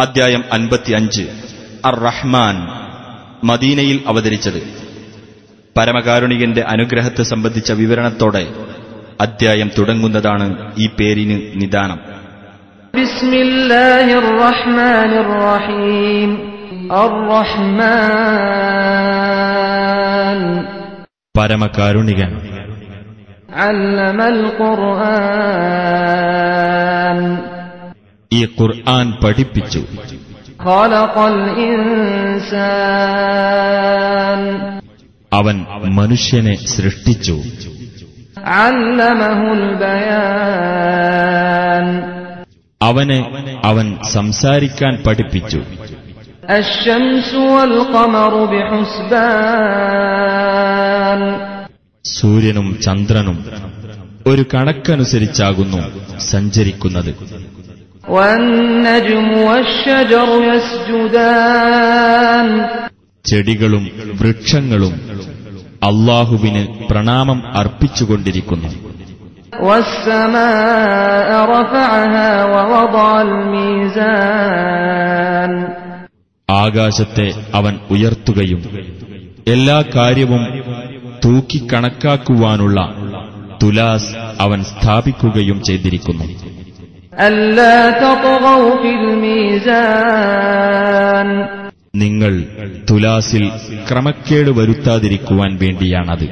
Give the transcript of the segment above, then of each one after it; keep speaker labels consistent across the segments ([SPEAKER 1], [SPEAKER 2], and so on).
[SPEAKER 1] അധ്യായം അൻപത്തിയഞ്ച്. അർ റഹ്മാൻ മദീനയിൽ അവതരിച്ചത്. പരമകാരുണികന്റെ അനുഗ്രഹത്തെ സംബന്ധിച്ച വിവരണത്തോടെ അധ്യായം തുടങ്ങുന്നതാണ് ഈ പേരിന് നിദാനം.
[SPEAKER 2] പരമകാരുണികൻ.
[SPEAKER 3] അല്ലമൽ ഖുർആൻ
[SPEAKER 2] ഈ ഖുർആൻ പഠിപ്പിച്ചു. അവൻ മനുഷ്യനെ സൃഷ്ടിച്ചു. അവനെ അവൻ സംസാരിക്കാൻ പഠിപ്പിച്ചു. സൂര്യനും ചന്ദ്രനും ഒരു കണക്കനുസരിച്ചാകുന്നു സഞ്ചരിക്കുന്നത്. ചെടികളും വൃക്ഷങ്ങളും അള്ളാഹുവിന് പ്രണാമം അർപ്പിച്ചുകൊണ്ടിരിക്കുന്നു. ആകാശത്തെ അവൻ ഉയർത്തുകയും എല്ലാ കാര്യവും തൂക്കിക്കണക്കാക്കുവാനുള്ള തുലാസ് അവൻ സ്ഥാപിക്കുകയും ചെയ്തിരിക്കുന്നു. നിങ്ങൾ തുലാസിൽ ക്രമക്കേട് വരുത്താതിരിക്കുവാൻ വേണ്ടിയാണത്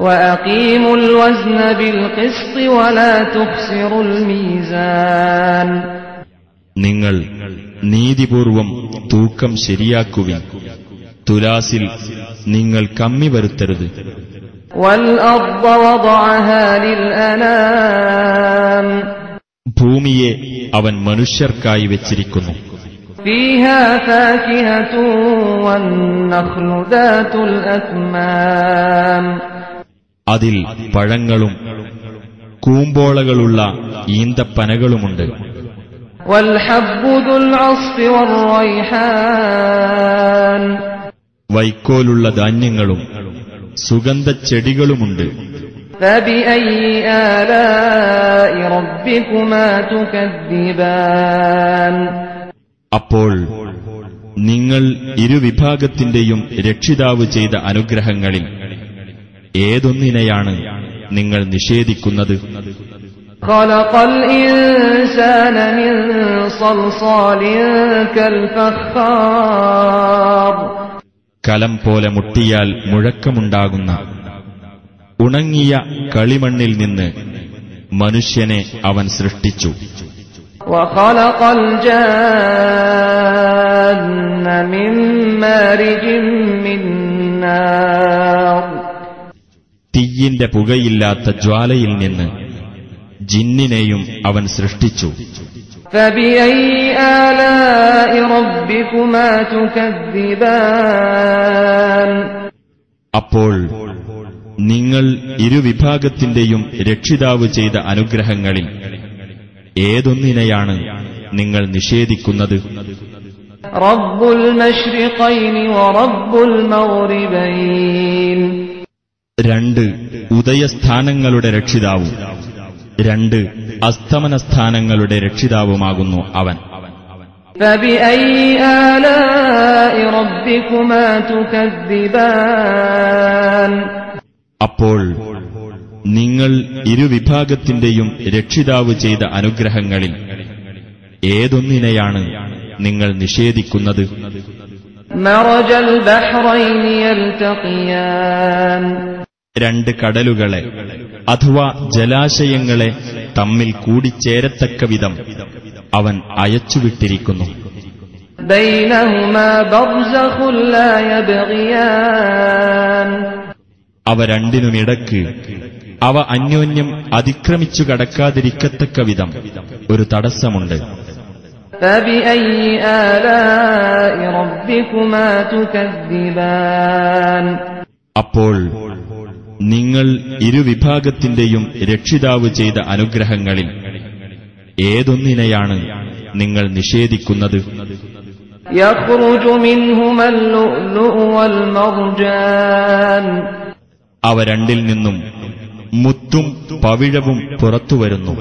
[SPEAKER 3] وأقيموا الوزن بالقسط ولا تخسروا الميزان
[SPEAKER 2] നിങ്ങൾ നീതിപൂർവം തൂക്കം ശരിയാക്കുവിൻ തുലാസിൽ നിങ്ങൾ കമ്മി വരുത്തരുത്
[SPEAKER 3] والأرض وضعها للأنام
[SPEAKER 2] ഭൂമിയെ അവൻ മനുഷ്യർക്കായി വെച്ചിരിക്കുന്നു. അതിൽ പഴങ്ങളും കൂമ്പോളകളുള്ള ഈന്തപ്പനകളുമുണ്ട്. വൈക്കോലുള്ള ധാന്യങ്ങളും
[SPEAKER 3] സുഗന്ധ ചെടികളുമുണ്ട്
[SPEAKER 2] അപ്പോൾ നിങ്ങൾ ഇരുവിഭാഗത്തിന്റെയും രക്ഷിതാവ് ചെയ്ത അനുഗ്രഹങ്ങളിൽ ഏതൊന്നിനെയാണ് നിങ്ങൾ നിഷേധിക്കുന്നത്? കലം പോലെ മുട്ടിയാൽ മുഴക്കമുണ്ടാകുന്ന ഉണങ്ങിയ കളിമണ്ണിൽ നിന്ന് മനുഷ്യനെ അവൻ സൃഷ്ടിച്ചു. തീയിന്റെ പുകയില്ലാത്ത ജ്വാലയിൽ നിന്ന് ജിന്നിനെയും അവൻ സൃഷ്ടിച്ചു. അപ്പോൾ നിങ്ങൾ ഇരുവിഭാഗത്തിന്റെയും രക്ഷിതാവ് ചെയ്ത അനുഗ്രഹങ്ങളിൽ ഏതൊന്നിനെയാണ് നിങ്ങൾ നിഷേധിക്കുന്നത്? രണ്ട് ഉദയസ്ഥാനങ്ങളുടെ രക്ഷിതാവും. രണ്ട് അസ്തമനസ്ഥാനങ്ങളുടെ രക്ഷിതാവുമാകുന്നു അവൻ.
[SPEAKER 3] ഫബിഐ
[SPEAKER 2] അപ്പോൾ നിങ്ങൾ ഇരുവിഭാഗത്തിന്റെയും രക്ഷിതാവ് ചെയ്ത അനുഗ്രഹങ്ങളിൽ ഏതൊന്നിനെയാണ് നിങ്ങൾ നിഷേധിക്കുന്നത്? രണ്ട് കടലുകളെ അഥവാ ജലാശയങ്ങളെ തമ്മിൽ കൂടിച്ചേരത്തക്ക വിധം അവൻ അയച്ചുവിട്ടിരിക്കുന്നു.
[SPEAKER 3] ബൈനഹുമാ
[SPEAKER 2] അവ രണ്ടിനുമിടക്ക് അവ അന്യോന്യം അതിക്രമിച്ചു കടക്കാതിരിക്കത്തക്ക വിധം ഒരു തടസ്സമുണ്ട്
[SPEAKER 3] فبأي آلاء ربكما تكذبان
[SPEAKER 2] അപ്പോൾ നിങ്ങൾ ഇരുവിഭാഗത്തിന്റെയും രക്ഷിതാവ് ചെയ്ത അനുഗ്രഹങ്ങളിൽ ഏതൊന്നിനെയാണ് നിങ്ങൾ നിഷേധിക്കുന്നത്
[SPEAKER 3] يخرج منهما اللؤلؤ والمرجان
[SPEAKER 2] അവ രണ്ടിൽ നിന്നും മുത്തും പവിഴവും പുറത്തുവരുന്നു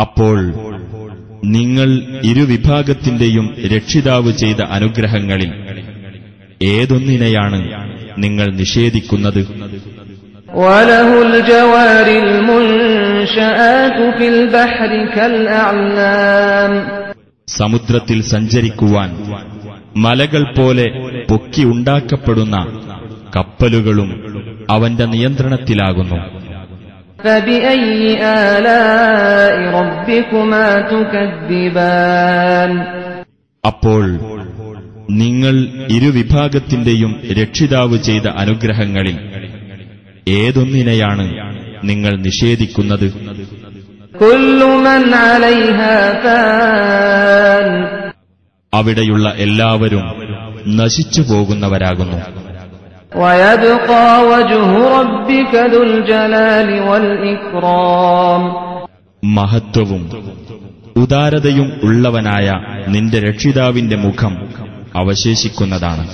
[SPEAKER 2] അപ്പോൾ നിങ്ങൾ ഇരുവിഭാഗത്തിന്റെയും രക്ഷിതാവ് ചെയ്ത അനുഗ്രഹങ്ങളിൽ ഏതൊന്നിനെയാണ് നിങ്ങൾ നിഷേധിക്കുന്നത് ും? സമുദ്രത്തിൽ സഞ്ചരിക്കുവാൻ മലകൾ പോലെ പൊക്കിയുണ്ടാക്കപ്പെടുന്ന കപ്പലുകളും അവന്റെ നിയന്ത്രണത്തിലാകുന്നു. അപ്പോൾ നിങ്ങൾ ഇരുവിഭാഗത്തിന്റെയും രക്ഷിതാവ് ചെയ്ത അനുഗ്രഹങ്ങളിൽ ഏതൊന്നിനെയാണ് നിങ്ങൾ നിഷേധിക്കുന്നത്? അവിടെയുള്ള എല്ലാവരും നശിച്ചു പോകുന്നവരാകുന്നു. മഹത്വവും ഉദാരതയും ഉള്ളവനായ നിന്റെ രക്ഷിതാവിന്റെ മുഖം അവശേഷിക്കുന്നതാണ്.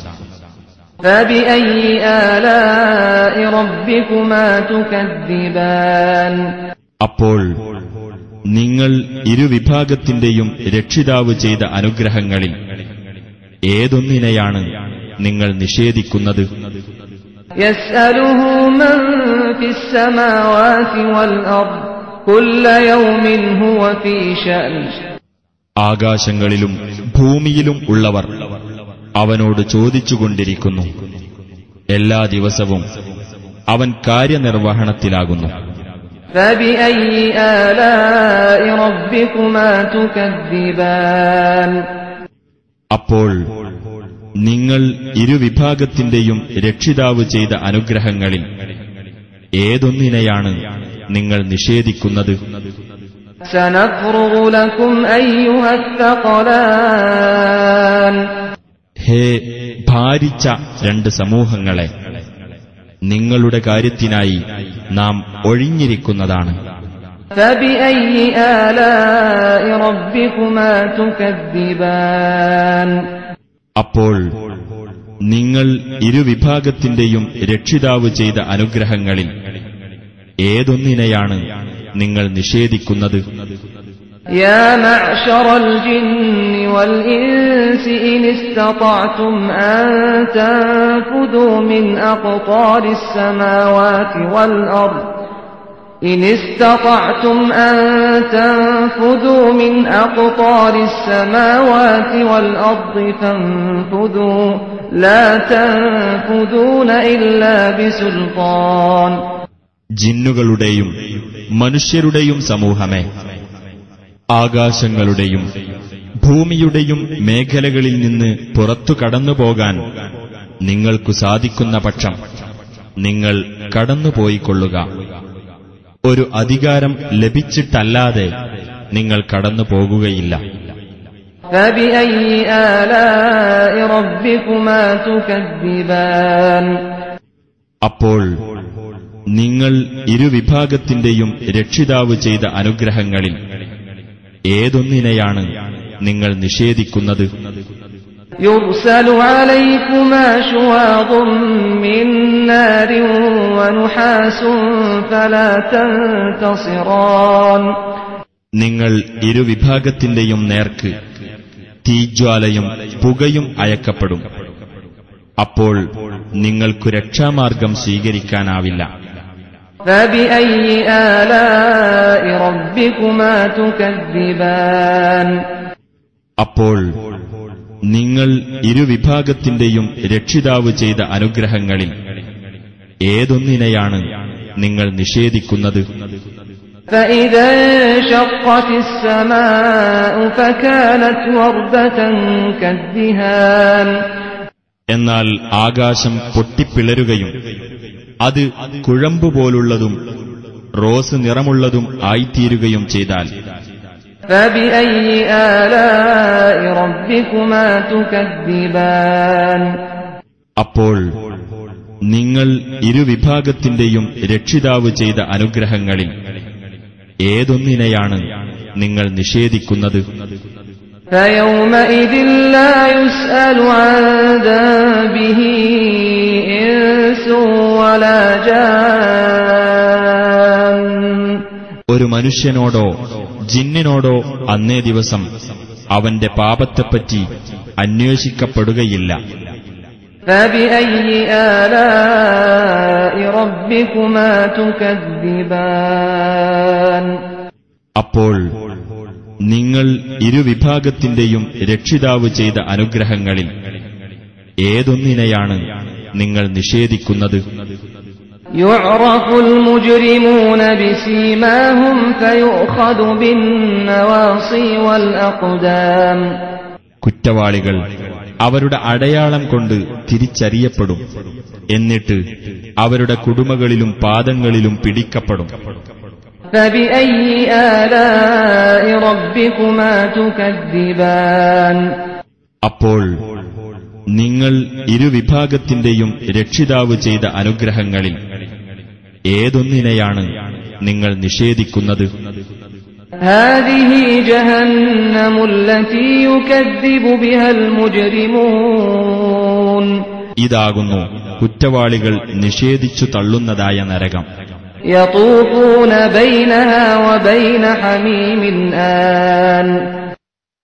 [SPEAKER 2] അപ്പോൾ നിങ്ങൾ ഇരുവിഭാഗത്തിന്റെയും രക്ഷിതാവ് ചെയ്ത അനുഗ്രഹങ്ങളിൽ ഏതൊന്നിനെയാണ് നിങ്ങൾ നിഷേധിക്കുന്നത്? ആകാശങ്ങളിലും ഭൂമിയിലും ഉള്ളവർ അവനോട് ചോദിച്ചുകൊണ്ടിരിക്കുന്നു. എല്ലാ ദിവസവും അവൻ കാര്യനിർവഹണത്തിലാകുന്നു. അപ്പോൾ നിങ്ങൾ ഇരുവിഭാഗത്തിന്റെയും രക്ഷിതാവ് ചെയ്ത അനുഗ്രഹങ്ങളിൽ ഏതൊന്നിനെയാണ് നിങ്ങൾ നിഷേധിക്കുന്നത്? ഹേ ഭാരിച്ച രണ്ട് സമൂഹങ്ങളെ നിങ്ങളുടെ കാര്യത്തിനായി നാം ഒഴിഞ്ഞിരിക്കുന്നതാണ്. അപ്പോൾ നിങ്ങൾ ഇരുവിഭാഗത്തിന്റെയും രക്ഷിതാവ് ചെയ്ത അനുഗ്രഹങ്ങളിൽ ഏതൊന്നിനെയാണ് നിങ്ങൾ നിഷേധിക്കുന്നത്?
[SPEAKER 3] يا معشر الجن والإنس إن استطعتم أن تنفذوا من أقطار السماوات والأرض إن استطعتم أن تنفذوا من أقطار السماوات والأرض فانفذوا لا تنفذون إلا بسلطان
[SPEAKER 2] ജിന്നുകളുടെയും മനുഷ്യരുടെയും സമൂഹമേ ആകാശങ്ങളുടെയും ഭൂമിയുടെയും മേഖലകളിൽ നിന്ന് പുറത്തു കടന്നുപോകാൻ നിങ്ങൾക്കു സാധിക്കുന്ന പക്ഷം നിങ്ങൾ കടന്നുപോയിക്കൊള്ളുക. ഒരു അധികാരം ലഭിച്ചിട്ടല്ലാതെ നിങ്ങൾ കടന്നു പോകുകയില്ല അപ്പോൾ നിങ്ങൾ ഇരുവിഭാഗത്തിന്റെയും രക്ഷിതാവ് ചെയ്ത അനുഗ്രഹങ്ങളിൽ ഏതൊന്നിനെയാണ് നിങ്ങൾ നിഷേധിക്കുന്നത്
[SPEAKER 3] يرسل عليكما شواظ من نار ونحاس فلا تنتصران
[SPEAKER 2] നിങ്ങൾ ഇരുവിഭാഗത്തിന്റെയും നേർക്ക് തീജ്വാലയും പുകയും അയക്കപ്പെടും അപ്പോൾ നിങ്ങൾക്കു രക്ഷാമാർഗം സ്വീകരിക്കാനാവില്ല അപ്പോൾ നിങ്ങൾ ഇരുവിഭാഗത്തിന്റെയും രക്ഷിതാവ് ചെയ്ത അനുഗ്രഹങ്ങളിൽ ഏതൊന്നിനെയാണ് നിങ്ങൾ നിഷേധിക്കുന്നത്
[SPEAKER 3] فإذا انشقت السماء فكانت وردة كالدهان
[SPEAKER 2] എന്നാൽ ആകാശം പൊട്ടിപ്പിളരുകയും അത് കുഴമ്പുപോലുള്ളതും റോസ് നിറമുള്ളതും ആയിത്തീരുകയും ചെയ്താൽ
[SPEAKER 3] فبأي آلاء ربكما تكذبان
[SPEAKER 2] അപ്പോൾ നിങ്ങൾ ഇരുവിഭാഗത്തിന്റെയും രക്ഷിതാവ് ചെയ്ത അനുഗ്രഹങ്ങളിൽ ഏതൊന്നിനെയാണ് നിങ്ങൾ നിഷേധിക്കുന്നത്
[SPEAKER 3] فيومئذ لا يسأل عن ذنبه إنس ولا جان
[SPEAKER 2] ഒരു മനുഷ്യനോടോ ജിന്നിനോടോ അന്നേ ദിവസം അവന്റെ പാപത്തെപ്പറ്റി അന്വേഷിക്കപ്പെടുകയില്ല. അപ്പോൾ നിങ്ങൾ ഇരുവിഭാഗത്തിന്റെയും രക്ഷിതാവ് ചെയ്ത അനുഗ്രഹങ്ങളിൽ ഏതൊന്നിനെയാണ് നിങ്ങൾ നിഷേധിക്കുന്നത്
[SPEAKER 3] يعرف المجرمون بسيماهم فيؤخذ بالنواصي والأقدام
[SPEAKER 2] കുറ്റവാളികൾ അവരുടെ അടയാളം കൊണ്ട് തിരിച്ചറിയപ്പെടും എന്നിട്ട് അവരുടെ കുടുമകളിലും പാദങ്ങളിലും പിടിക്കപ്പെടും
[SPEAKER 3] فبأي آلاء ربكما تكذبان
[SPEAKER 2] അപ്പോൾ നിങ്ങൾ ഇരുവിഭാഗത്തിന്റെയും രക്ഷിതാവ് ചെയ്ത അനുഗ്രഹങ്ങളിൽ ഏതൊന്നിനെയാണ് നിങ്ങൾ നിഷേധിക്കുന്നത്? ഇതാകുന്നു കുറ്റവാളികൾ നിഷേധിച്ചു തള്ളുന്നതായ നരകം.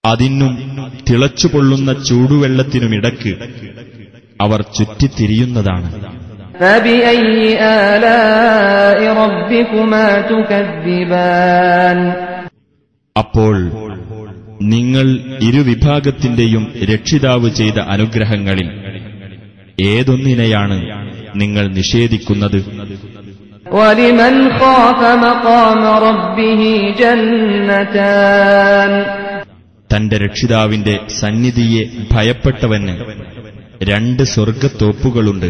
[SPEAKER 2] അതിനും തിളച്ചുപൊള്ളുന്ന ചൂടുവെള്ളത്തിനുമിടക്ക് അവർ ചുറ്റിത്തിരിയുന്നതാണ്
[SPEAKER 3] فبأي آلاء ربكما تكذبان
[SPEAKER 2] അപ്പോൾ നിങ്ങൾ ഇരുവിഭാഗത്തിന്റെയും രക്ഷിതാവ് ചെയ്ത അനുഗ്രഹങ്ങളിൽ ഏതൊന്നിനെയാണ് നിങ്ങൾ നിഷേധിക്കുന്നത്
[SPEAKER 3] ولمن خاف مقام ربه جنتان
[SPEAKER 2] തന്റെ രക്ഷിതാവിന്റെ സന്നിധിയെ ഭയപ്പെട്ടവന് രണ്ട് സ്വർഗത്തോപ്പുകളുണ്ട്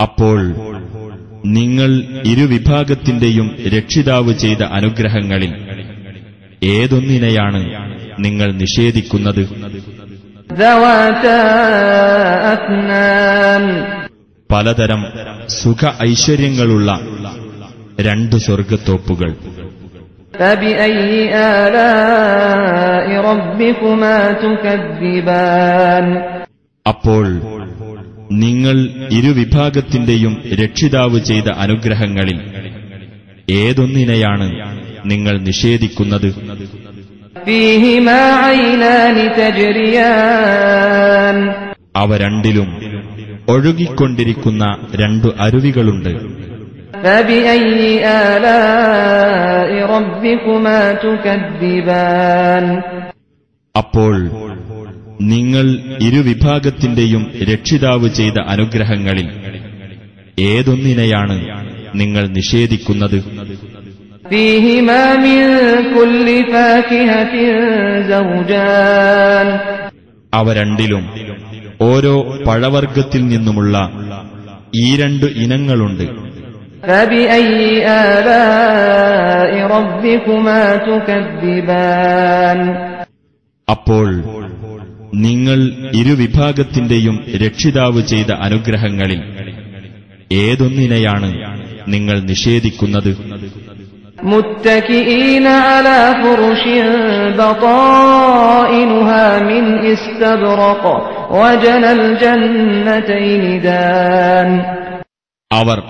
[SPEAKER 2] അപ്പോൾ നിങ്ങൾ ഇരുവിഭാഗത്തിന്റെയും രക്ഷിതാവ് ചെയ്ത അനുഗ്രഹങ്ങളിൽ ഏതൊന്നിനെയാണ് നിങ്ങൾ നിഷേധിക്കുന്നത്? പലതരം സുഖ ഐശ്വര്യങ്ങളുള്ള രണ്ട് സ്വർഗത്തോപ്പുകൾ അപ്പോൾ നിങ്ങൾ ഇരുവിഭാഗത്തിന്റെയും രക്ഷിതാവ് ചെയ്ത അനുഗ്രഹങ്ങളിൽ ഏതൊന്നിനെയാണ് നിങ്ങൾ നിഷേധിക്കുന്നത്? അവ രണ്ടിലും ഒഴുകിക്കൊണ്ടിരിക്കുന്ന രണ്ടു അരുവികളുണ്ട്. അപ്പോൾ നിങ്ങൾ ഇരുവിഭാഗത്തിന്റെയും രക്ഷിതാവ് ചെയ്ത അനുഗ്രഹങ്ങളിൽ ഏതൊന്നിനെയാണ് നിങ്ങൾ നിഷേധിക്കുന്നത്? അവ രണ്ടിലും ഓരോ പഴവർഗത്തിൽ നിന്നുമുള്ള ഈ രണ്ടു ഇനങ്ങളുണ്ട്
[SPEAKER 3] فبأي آلاء ربكما تكذبان
[SPEAKER 2] അപ്പോൾ നിങ്ങൾ ഇരുവിഭാഗത്തിന്റെയും രക്ഷിതാവ് ചെയ്ത അനുഗ്രഹങ്ങളിൽ ഏതൊന്നിനെയാണ് നിങ്ങൾ നിഷേധിക്കുന്നത്
[SPEAKER 3] متكئين على فرش بطائنها من استبرق وجنى الجنتين دان
[SPEAKER 2] അവർ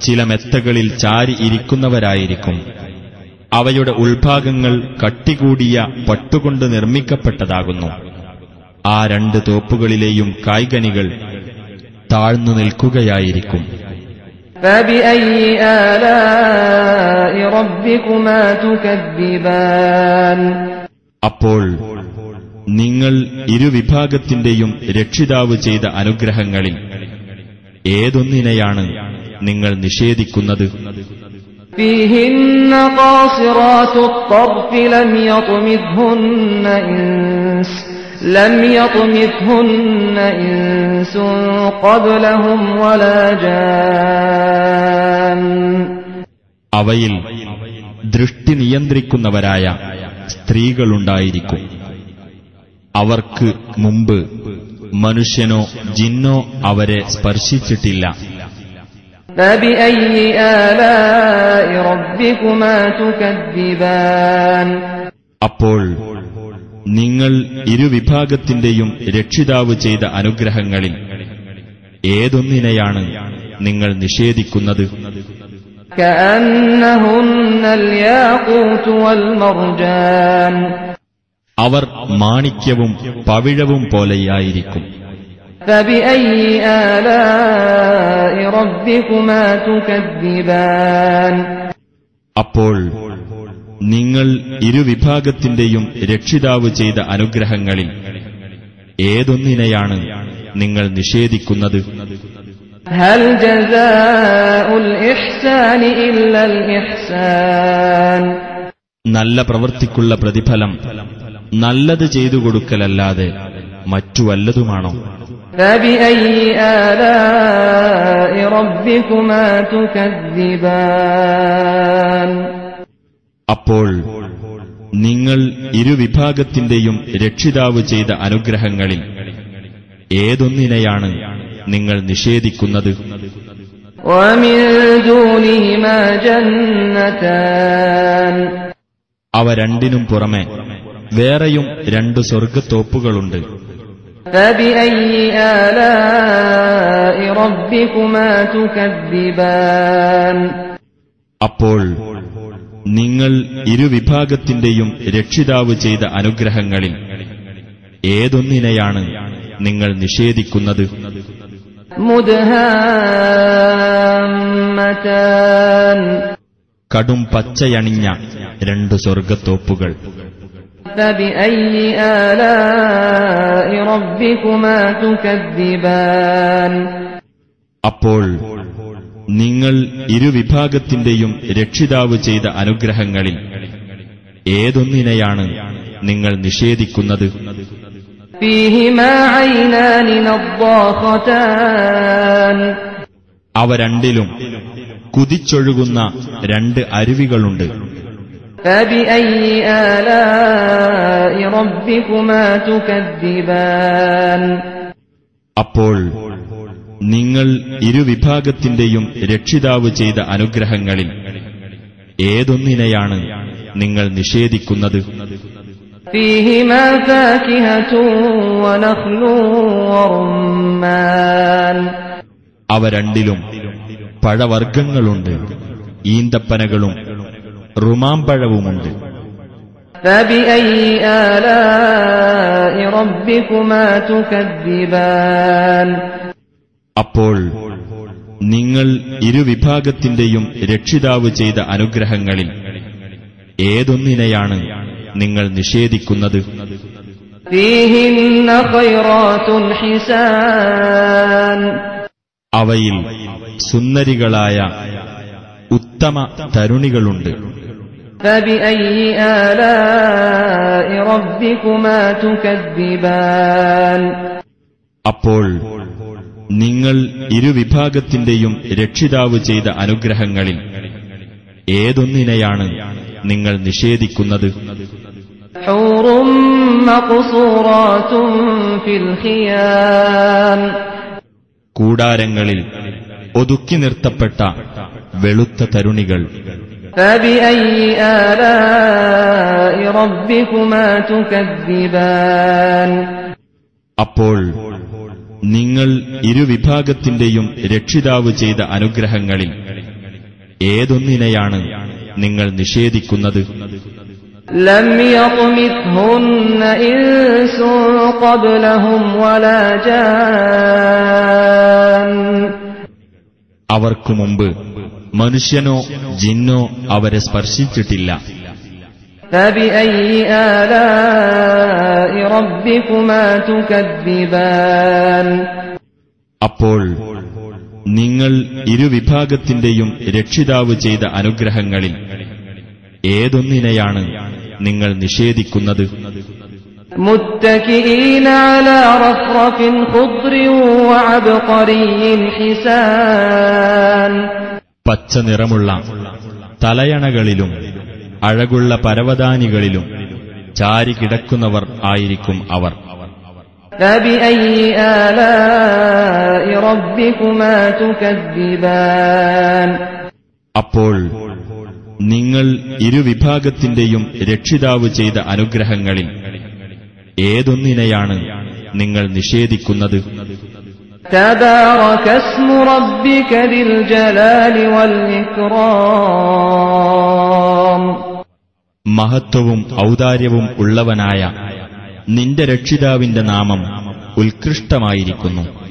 [SPEAKER 2] ചില മെത്തകളിൽ ചാരി ഇരിക്കുന്നവരായിരിക്കും. അവയുടെ ഉൾഭാഗങ്ങൾ കട്ടികൂടിയ പട്ടുകൊണ്ട് നിർമ്മിക്കപ്പെട്ടതാകുന്നു. ആ രണ്ട് തോപ്പുകളിലെയും കായ്കനികൾ താഴ്ന്നു നിൽക്കുകയായിരിക്കും. അപ്പോൾ നിങ്ങൾ ഇരുവിഭാഗത്തിന്റെയും രക്ഷിതാവ് ചെയ്ത അനുഗ്രഹങ്ങളിൽ ഏതൊന്നിനെയാണ് നിങ്ങൾ നിഷേധിക്കുന്നത്? അവയിൽ ദൃഷ്ടി നിയന്ത്രിക്കുന്നവരായ സ്ത്രീകളുണ്ടായിരിക്കും. അവർക്ക് മുമ്പ് മനുഷ്യനോ ജിന്നോ അവരെ സ്പർശിച്ചിട്ടില്ല
[SPEAKER 3] فبأي آلاء ربكما تكذبان
[SPEAKER 2] അപ്പോൾ നിങ്ങൾ ഇരുവിഭാഗത്തിന്റെയും രക്ഷിതാവ് ചെയ്ത അനുഗ്രഹങ്ങളിൽ ഏതൊന്നിനെയാണ് നിങ്ങൾ നിഷേധിക്കുന്നത്
[SPEAKER 3] كأنهن الياقوت والمرجان
[SPEAKER 2] അവർ മാണിക്യവും പവിഴവും പോലെയായിരിക്കും. അപ്പോൾ നിങ്ങൾ ഇരുവിഭാഗത്തിന്റെയും രക്ഷിതാവ് ചെയ്ത അനുഗ്രഹങ്ങളിൽ ഏതൊന്നിനെയാണ് നിങ്ങൾ നിഷേധിക്കുന്നത്? നല്ല പ്രവൃത്തിക്കുള്ള പ്രതിഫലം നല്ലത് ചെയ്തു കൊടുക്കലല്ലാതെ മറ്റു വല്ലതുമാണോ? അപ്പോൾ നിങ്ങൾ ഇരുവിഭാഗത്തിന്റെയും രക്ഷിതാവ് ചെയ്ത അനുഗ്രഹങ്ങളിൽ ഏതൊന്നിനെയാണ് നിങ്ങൾ നിഷേധിക്കുന്നത്? അവ രണ്ടിനും പുറമെ വേറെയും രണ്ടു സ്വർഗത്തോപ്പുകളുണ്ട് അപ്പോൾ നിങ്ങൾ ഇരുവിഭാഗത്തിന്റെയും രക്ഷിതാവ് ചെയ്ത അനുഗ്രഹങ്ങളിൽ ഏതൊന്നിനെയാണ് നിങ്ങൾ നിഷേധിക്കുന്നത്? കടും പച്ചയണിഞ്ഞ രണ്ട് സ്വർഗത്തോപ്പുകൾ
[SPEAKER 3] فبأي آلاء ربكما تكذبان
[SPEAKER 2] അപ്പോൾ നിങ്ങൾ ഇരുവിഭാഗത്തിന്റെയും രക്ഷിതാവ് ചെയ്ത അനുഗ്രഹങ്ങളിൽ ഏതൊന്നിനെയാണ് നിങ്ങൾ നിഷേധിക്കുന്നത്
[SPEAKER 3] فيهما عينان نضاختان
[SPEAKER 2] അവ രണ്ടിലും കുതിച്ചൊഴുകുന്ന രണ്ട് അരുവികളുണ്ട് അപ്പോൾ നിങ്ങൾ ഇരുവിഭാഗത്തിന്റെയും രക്ഷിതാവ് ചെയ്ത അനുഗ്രഹങ്ങളിൽ ഏതൊന്നിനെയാണ് നിങ്ങൾ നിഷേധിക്കുന്നത്? അവ രണ്ടിലും പഴവർഗങ്ങളുണ്ട് ഈന്തപ്പനകളും റുമാമ്പഴവുമുണ്ട് അപ്പോൾ നിങ്ങൾ ഇരുവിഭാഗത്തിന്റെയും രക്ഷിതാവ് ചെയ്ത അനുഗ്രഹങ്ങളിൽ ഏതൊന്നിനെയാണ് നിങ്ങൾ നിഷേധിക്കുന്നത്? അവയിൽ സുന്ദരികളായ ഉത്തമ തരുണികളുണ്ട്. അപ്പോൾ നിങ്ങൾ ഇരുവിഭാഗത്തിന്റെയും രക്ഷിതാവ് ചെയ്ത അനുഗ്രഹങ്ങളിൽ ഏതൊന്നിനെയാണ് നിങ്ങൾ നിഷേധിക്കുന്നത്? കൂടാരങ്ങളിൽ ഒതുക്കി നിർത്തപ്പെട്ട വെളുത്ത തരുണികൾ
[SPEAKER 3] فبأي آلاء ربكما تكذبان
[SPEAKER 2] അപ്പോൾ നിങ്ങൾ ഇരുവിഭാഗത്തിന്റെയും രക്ഷിതാവ് ചെയ്ത അനുഗ്രഹങ്ങളിൽ ഏതൊന്നിനെയാണ് നിങ്ങൾ നിഷേധിക്കുന്നത്
[SPEAKER 3] لم يطمثهن إنس قبلهم ولا جان
[SPEAKER 2] അവർക്കു മുമ്പ് മനുഷ്യനോ ജിന്നോ അവരെ സ്പർശിച്ചിട്ടില്ല
[SPEAKER 3] فبأي آلاء ربكما تكذبان
[SPEAKER 2] അപ്പോൾ നിങ്ങൾ ഇരുവിഭാഗത്തിന്റെയും രക്ഷിതാവ് ചെയ്ത അനുഗ്രഹങ്ങളിൽ ഏതൊന്നിനെയാണ് നിങ്ങൾ നിഷേധിക്കുന്നത്
[SPEAKER 3] متكئين على رفرف خضر وعبقري حسان
[SPEAKER 2] പച്ച നിറമുള്ള തലയണകളിലും അഴകുള്ള പരവതാനികളിലും ചാരി കിടക്കുന്നവർ ആയിരിക്കും അവർ. അപ്പോൾ നിങ്ങൾ ഇരുവിഭാഗത്തിന്റെയും രക്ഷിതാവ് ചെയ്ത അനുഗ്രഹങ്ങളിൽ ഏതൊന്നിനെയാണ് നിങ്ങൾ നിഷേധിക്കുന്നത്? മഹത്വവും ഔദാര്യവും ഉള്ളവനായ നിന്റെ രക്ഷിതാവിന്റെ നാമം ഉത്കൃഷ്ടമായിരിക്കുന്നു.